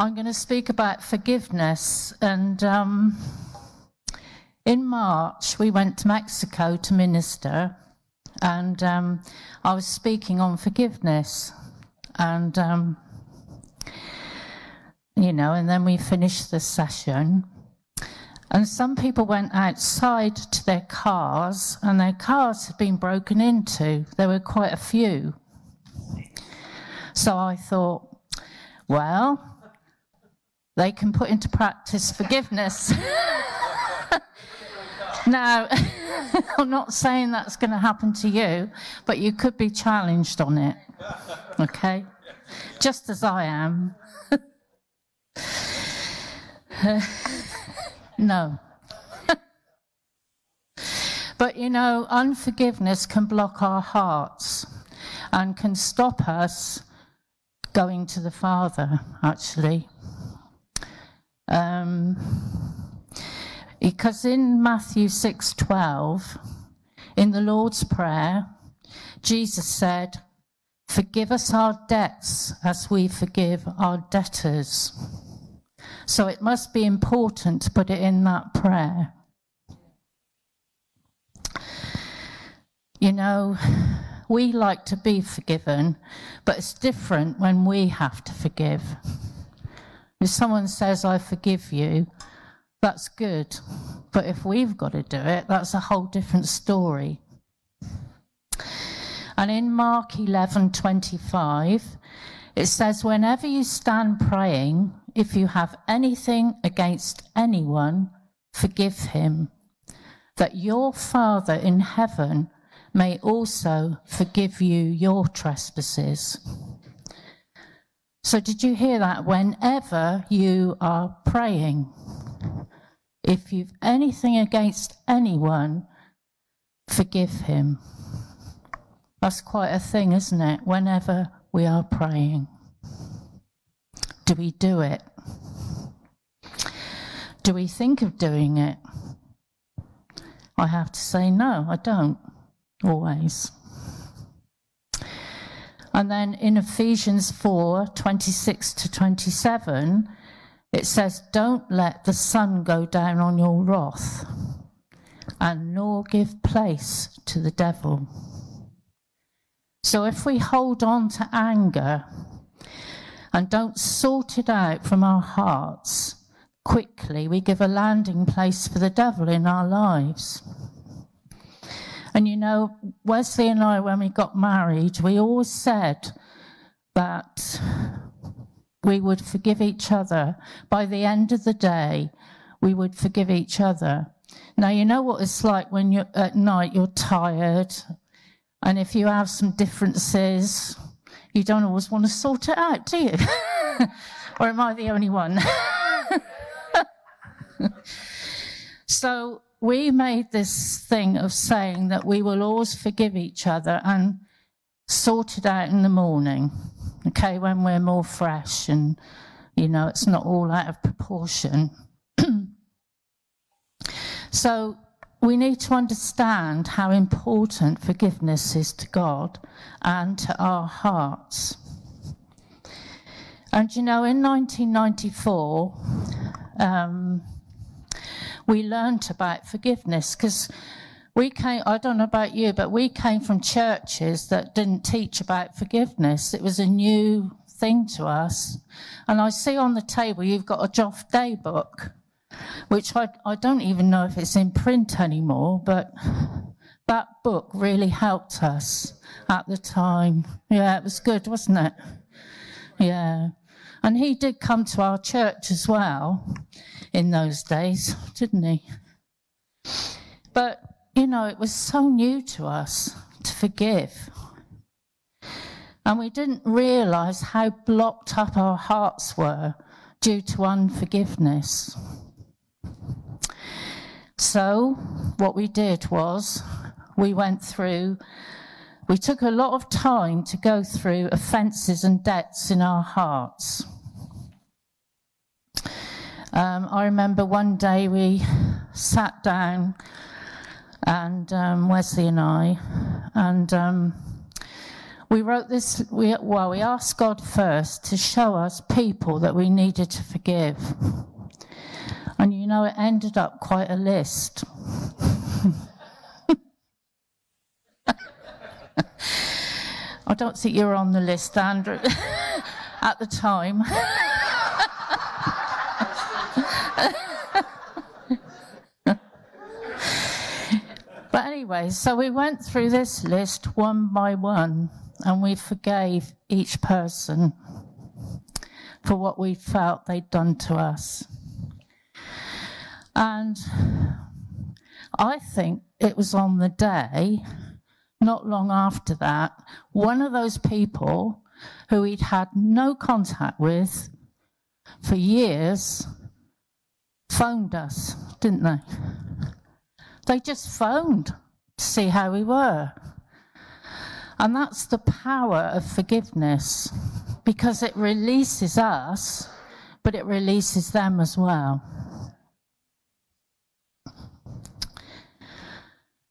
I'm going to speak about forgiveness. And um, in March, we went to Mexico to minister, and um, I was speaking on forgiveness. And, um, you know, and then we finished the session. And some people went outside to their cars, and their cars had been broken into. There were quite a few. So I thought, well, they can put into practice forgiveness. now, I'm not saying that's going to happen to you, but you could be challenged on it. Okay? Just as I am. No. but you know, unforgiveness can block our hearts and can stop us going to the Father, actually. Um, because in Matthew 6:12 in the Lord's prayer Jesus said forgive us our debts as we forgive our debtors so it must be important to put it in that prayer. You know, we like to be forgiven, but it's different when we have to forgive. If someone says, I forgive you, that's good. But if we've got to do it, that's a whole different story. And in Mark 11:25, it says, Whenever you stand praying, if you have anything against anyone, forgive him, that your Father in heaven may also forgive you your trespasses. So, did you hear that? Whenever you are praying, if you've anything against anyone, forgive him. That's quite a thing, isn't it? Whenever we are praying. Do we do it? Do we think of doing it? I have to say no, I don't always. And then in Ephesians 4 26 to 27, it says, Don't let the sun go down on your wrath, and nor give place to the devil. So if we hold on to anger and don't sort it out from our hearts quickly, we give a landing place for the devil in our lives. And you know, Wesley and I, when we got married, we always said that we would forgive each other. By the end of the day, we would forgive each other. Now, you know what it's like when you're at night, you're tired and if you have some differences, you don't always want to sort it out, do you? or am I the only one? so we made this thing of saying that we will always forgive each other and sort it out in the morning, okay, when we're more fresh and, you know, it's not all out of proportion. so we need to understand how important forgiveness is to God and to our hearts. And you know, in 1994, um, we learnt about forgiveness because we came, I don't know about you, but we came from churches that didn't teach about forgiveness. It was a new thing to us. And I see on the table you've got a Joff Day book which I, I don't even know if it's in print anymore, but that book really helped us at the time. Yeah, it was good, wasn't it? Yeah. And he did come to our church as well in those days, didn't he? But, you know, it was so new to us to forgive. And we didn't realize how blocked up our hearts were due to unforgiveness. So, what we did was we went through, we took a lot of time to go through offences and debts in our hearts. Um, I remember one day we sat down, and um, Wesley and I, and um, we wrote this, we, well, we asked God first to show us people that we needed to forgive. And you know, it ended up quite a list. I don't think you were on the list, Andrew, at the time. but anyway, so we went through this list one by one and we forgave each person for what we felt they'd done to us. And I think it was on the day, not long after that, one of those people who he'd had no contact with for years phoned us, didn't they? They just phoned to see how we were. And that's the power of forgiveness because it releases us, but it releases them as well.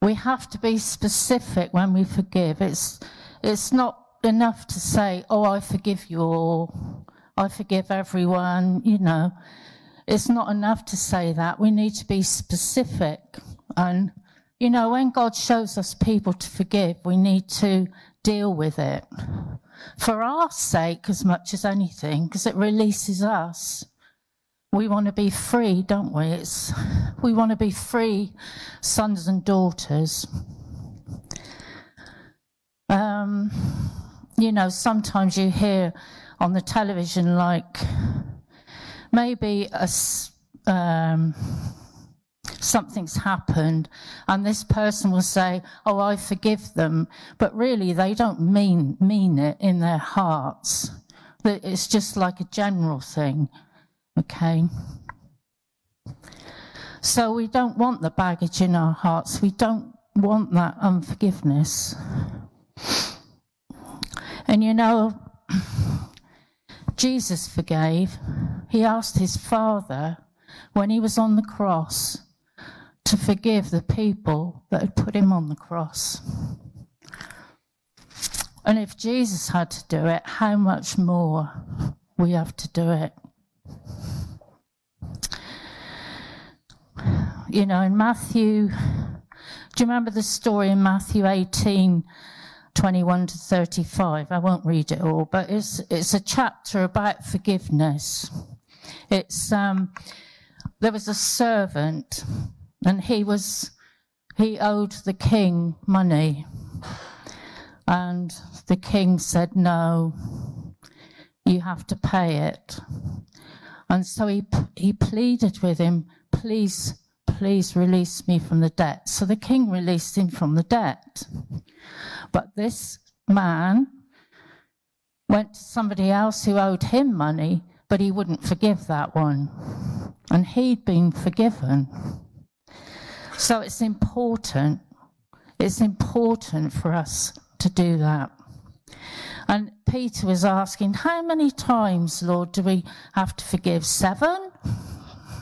We have to be specific when we forgive. It's, it's not enough to say, Oh, I forgive you all. I forgive everyone. You know, it's not enough to say that. We need to be specific and you know, when God shows us people to forgive, we need to deal with it for our sake as much as anything, because it releases us. We want to be free, don't we? It's, we want to be free sons and daughters. Um, you know, sometimes you hear on the television, like maybe a. Um, something's happened and this person will say oh i forgive them. But really they don't mean mean it in their hearts. It's just like a general thing okay? So we don't want the baggage in our hearts. We don't want that unforgiveness. And you know jesus forgave. He asked his father when he was on the cross to forgive the people that had put him on the cross. And if Jesus had to do it, how much more we have to do it? You know, in Matthew, do you remember the story in Matthew 18, 21 to 35? I won't read it all, but it's, it's a chapter about forgiveness. It's, um, there was a servant and he was, he owed the king money. And the king said, no, you have to pay it. And so he, he pleaded with him, please, please release me from the debt. So the king released him from the debt. But this man went to somebody else who owed him money, but he wouldn't forgive that one. And he'd been forgiven. So it's important. It's important for us to do that. And Peter was asking, How many times, Lord, do we have to forgive? Seven?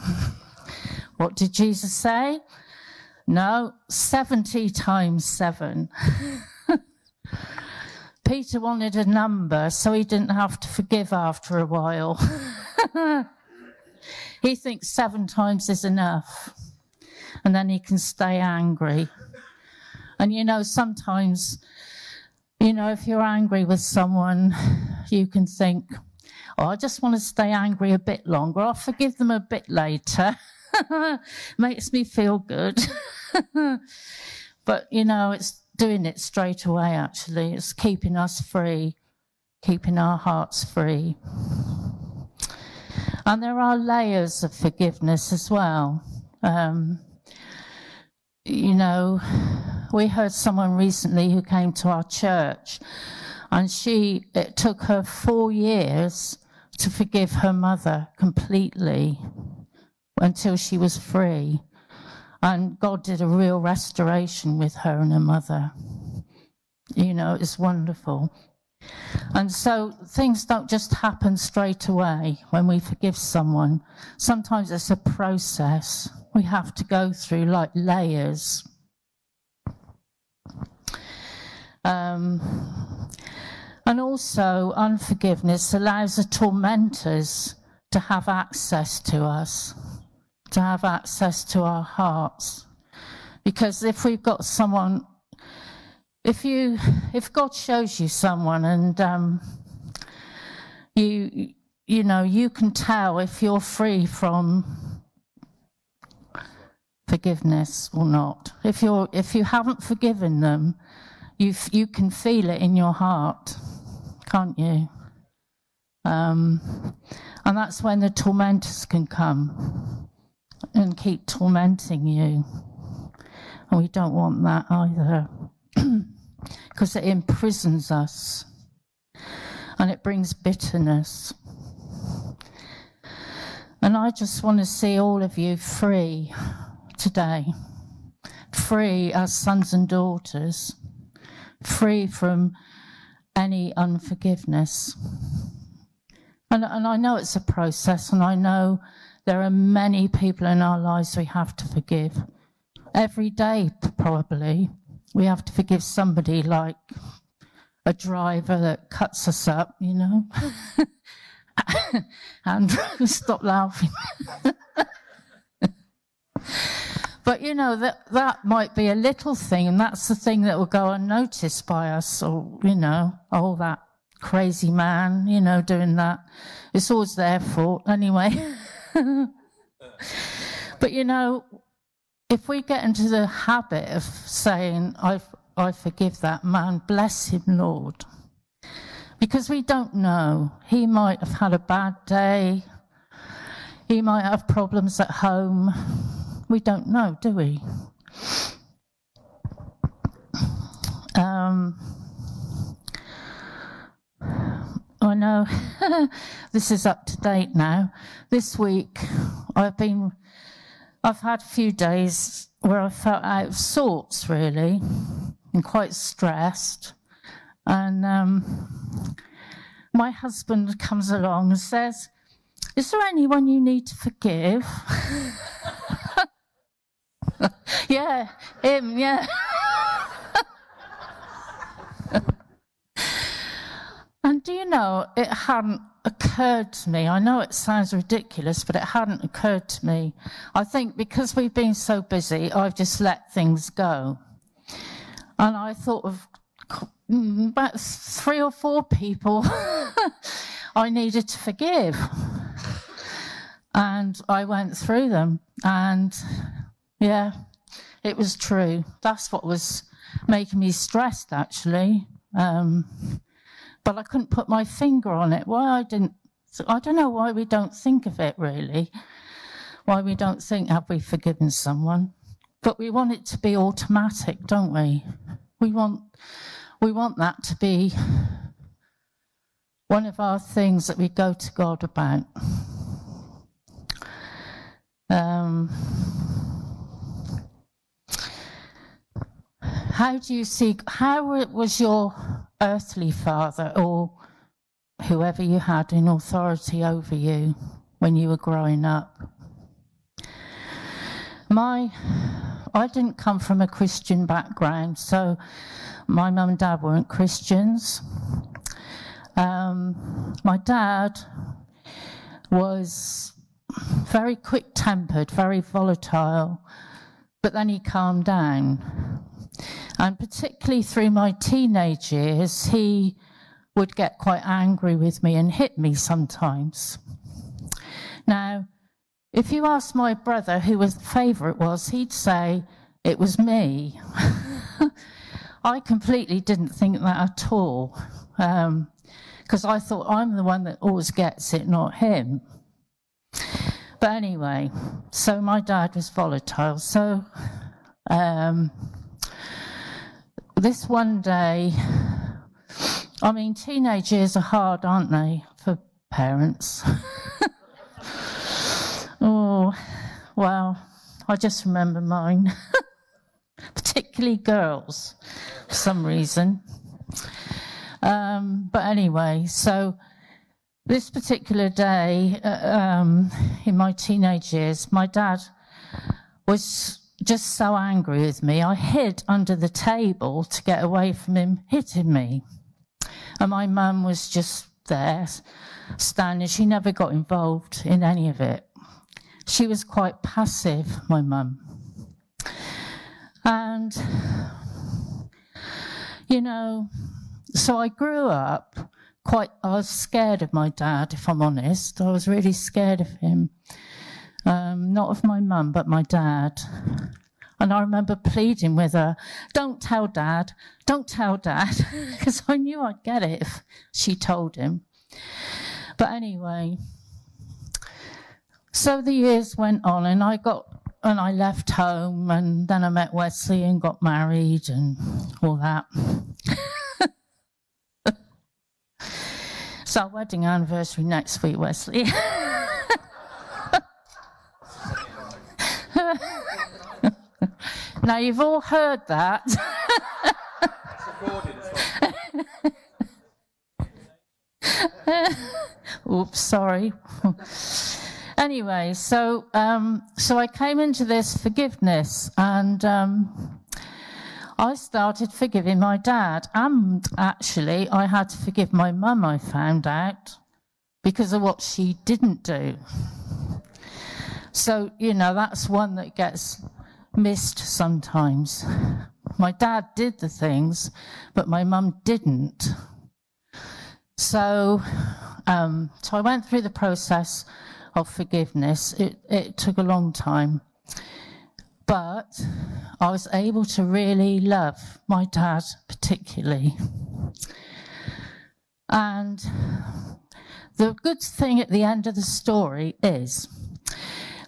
what did Jesus say? No, 70 times seven. Peter wanted a number so he didn't have to forgive after a while. he thinks seven times is enough and then he can stay angry. And you know, sometimes, you know, if you're angry with someone, you can think, oh, I just want to stay angry a bit longer. I'll forgive them a bit later. Makes me feel good. but, you know, it's doing it straight away, actually. It's keeping us free, keeping our hearts free. And there are layers of forgiveness as well. Um, you know, we heard someone recently who came to our church, and she, it took her four years to forgive her mother completely until she was free. And God did a real restoration with her and her mother. You know, it's wonderful. And so things don't just happen straight away when we forgive someone. Sometimes it's a process we have to go through, like layers. Um, And also, unforgiveness allows the tormentors to have access to us, to have access to our hearts. Because if we've got someone, if you, if God shows you someone and um, you, you know, you can tell if you're free from forgiveness or not. If you're, if you haven't forgiven them, you you can feel it in your heart, can't you? Um, and that's when the tormentors can come and keep tormenting you. And we don't want that either, because it imprisons us and it brings bitterness. And I just want to see all of you free today, free as sons and daughters, free from any unforgiveness. And, and I know it's a process, and I know there are many people in our lives we have to forgive. Every day, probably, we have to forgive somebody like a driver that cuts us up, you know. Andrew, stop laughing. but you know that that might be a little thing, and that's the thing that will go unnoticed by us, or you know, oh that crazy man, you know, doing that. It's always their fault anyway. but you know, if we get into the habit of saying, I, I forgive that man, bless him, Lord, because we don't know. He might have had a bad day, he might have problems at home. We don't know, do we? Um, I know this is up to date now. This week, I've been, I've had a few days where I felt out of sorts, really, and quite stressed. And um, my husband comes along and says, Is there anyone you need to forgive? yeah, him, yeah. And do you know, it hadn't occurred to me. I know it sounds ridiculous, but it hadn't occurred to me. I think because we've been so busy, I've just let things go. And I thought of mm, about three or four people I needed to forgive. And I went through them. And yeah, it was true. That's what was making me stressed, actually. Um, but I couldn't put my finger on it. Why I didn't, I don't know why we don't think of it really. Why we don't think, have we forgiven someone? But we want it to be automatic, don't we? We want, we want that to be one of our things that we go to God about. Um, how do you see, how was your earthly father or whoever you had in authority over you when you were growing up. My, I didn't come from a Christian background, so my mum and dad weren't Christians. Um, my dad was very quick tempered, very volatile, but then he calmed down. And particularly through my teenage years, he would get quite angry with me and hit me sometimes. Now, if you ask my brother who his favourite was, he'd say it was me. I completely didn't think that at all, because um, I thought I'm the one that always gets it, not him. But anyway, so my dad was volatile. So um, this one day, I mean, teenage years are hard, aren't they, for parents? oh, well, I just remember mine, particularly girls, for some reason. Um, but anyway, so this particular day uh, um, in my teenage years, my dad was just so angry with me, I hid under the table to get away from him hitting me. And my mum was just there, standing. She never got involved in any of it. She was quite passive, my mum. And, you know, so I grew up quite, I was scared of my dad, if I'm honest. I was really scared of him. Um, not of my mum, but my dad. And I remember pleading with her, don't tell dad, don't tell dad, because I knew I'd get it if she told him. But anyway, so the years went on and I got, and I left home and then I met Wesley and got married and all that. it's our wedding anniversary next week, Wesley. Now, you've all heard that. Oops, sorry. anyway, so um, so I came into this forgiveness, and um, I started forgiving my dad, and actually, I had to forgive my mum. I found out because of what she didn't do. So you know, that's one that gets missed sometimes. My dad did the things, but my mum didn't. So, um, so I went through the process of forgiveness. It, it took a long time, but I was able to really love my dad particularly. And the good thing at the end of the story is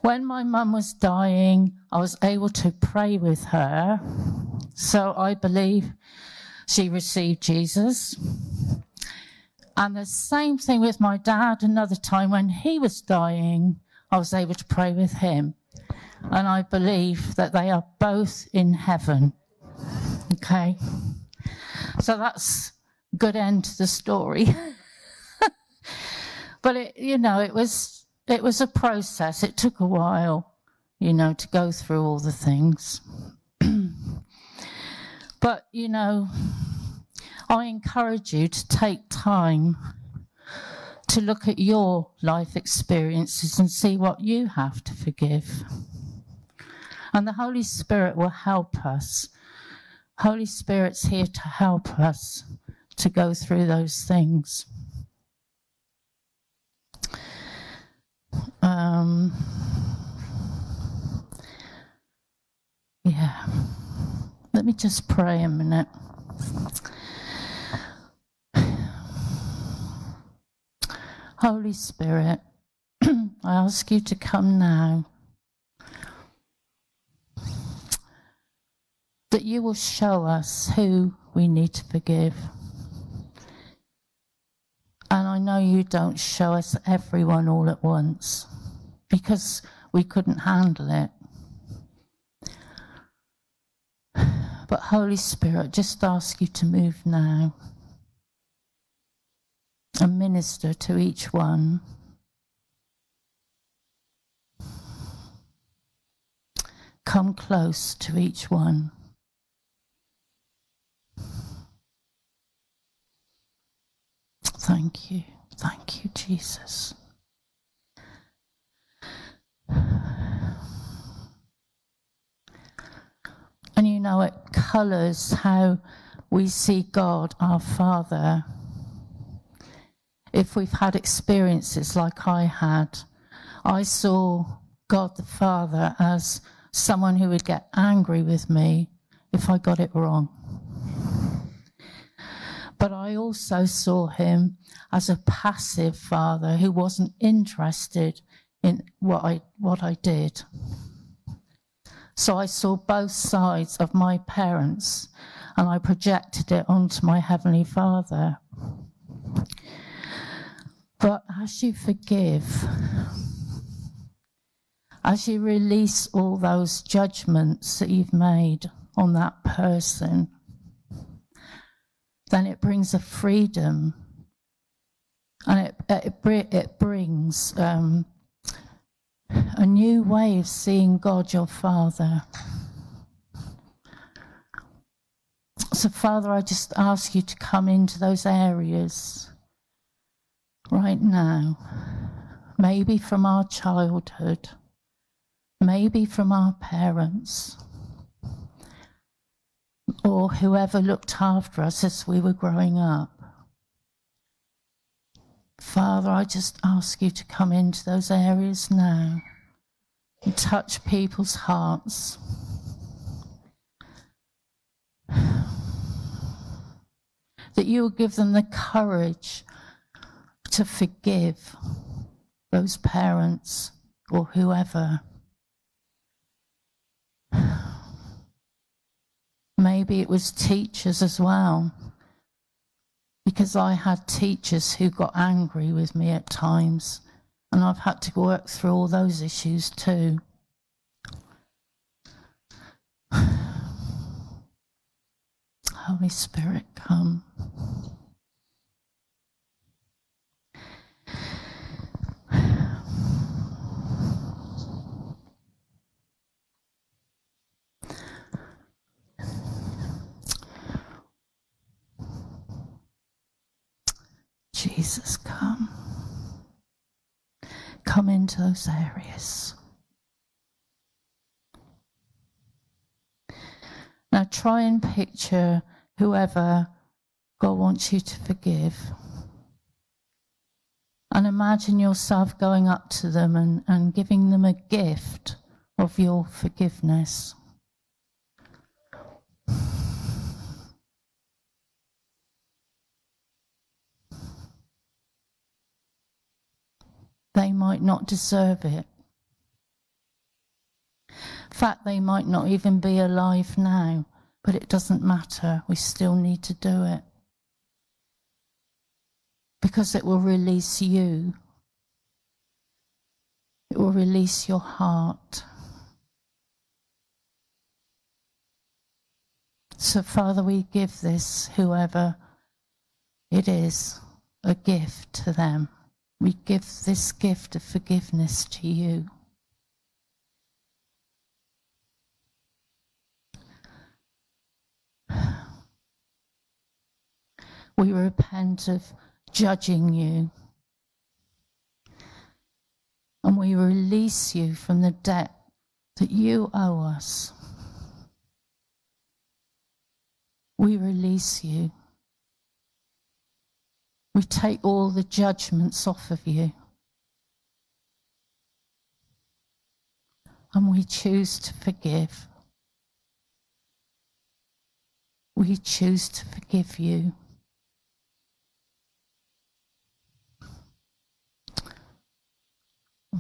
when my mum was dying, I was able to pray with her. So I believe she received Jesus. And the same thing with my dad, another time when he was dying, I was able to pray with him. And I believe that they are both in heaven. Okay? So that's good end to the story. but it, you know, it was it was a process. It took a while, you know, to go through all the things. but, you know, I encourage you to take time to look at your life experiences and see what you have to forgive. And the Holy Spirit will help us. Holy Spirit's here to help us to go through those things. Um, yeah. Let me just pray a minute. Holy Spirit, I ask you to come now. That you will show us who we need to forgive. And I know you don't show us everyone all at once because we couldn't handle it. But Holy Spirit, just ask you to move now and minister to each one. Come close to each one. Thank you. Thank you, Jesus. And you know, it colours how we see God, our Father. If we've had experiences like I had, I saw God the Father as someone who would get angry with me if I got it wrong but I also saw him as a passive father who wasn't interested in what I, what I did. So I saw both sides of my parents and I projected it onto my Heavenly Father. But as you forgive, as you release all those judgments that you've made on that person, then it brings a freedom and it, it, it brings um, a new way of seeing God your Father. So, Father, I just ask you to come into those areas right now. Maybe from our childhood, maybe from our parents, or whoever looked after us as we were growing up. Father, I just ask you to come into those areas now and touch people's hearts. That you will give them the courage to forgive those parents or whoever. Maybe it was teachers as well because I had teachers who got angry with me at times, and I've had to work through all those issues too. Holy Spirit, come. Jesus, come. Come into those areas. Now try and picture whoever God wants you to forgive. And imagine yourself going up to them and, and giving them a gift of your forgiveness. They might not deserve it. In fact, they might not even be alive now, but it doesn't matter. We still need to do it. Because it will release you, it will release your heart. So, Father, we give this, whoever it is, a gift to them. We give this gift of forgiveness to you. We repent of judging you. And we release you from the debt that you owe us. We release you. We take all the judgments off of you. And we choose to forgive. We choose to forgive you.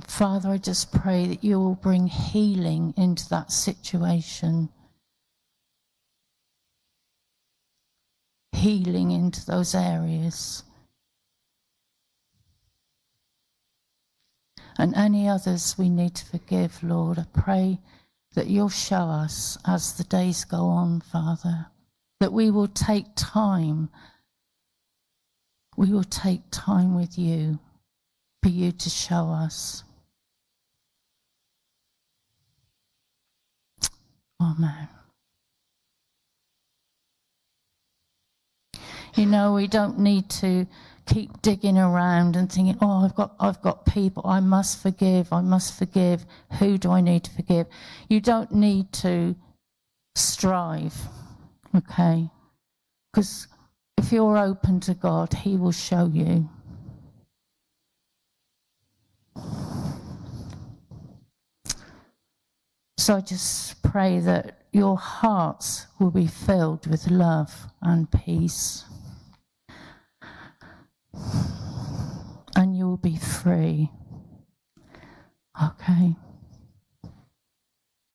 Father, I just pray that you will bring healing into that situation. Healing into those areas. And any others we need to forgive, Lord. I pray that you'll show us as the days go on, Father, that we will take time. We will take time with you for you to show us. Amen. You know, we don't need to keep digging around and thinking, oh, I've got, I've got people, I must forgive, I must forgive. Who do I need to forgive? You don't need to strive, okay? Because if you're open to God, He will show you. So I just pray that your hearts will be filled with love and peace and you'll be free. Okay.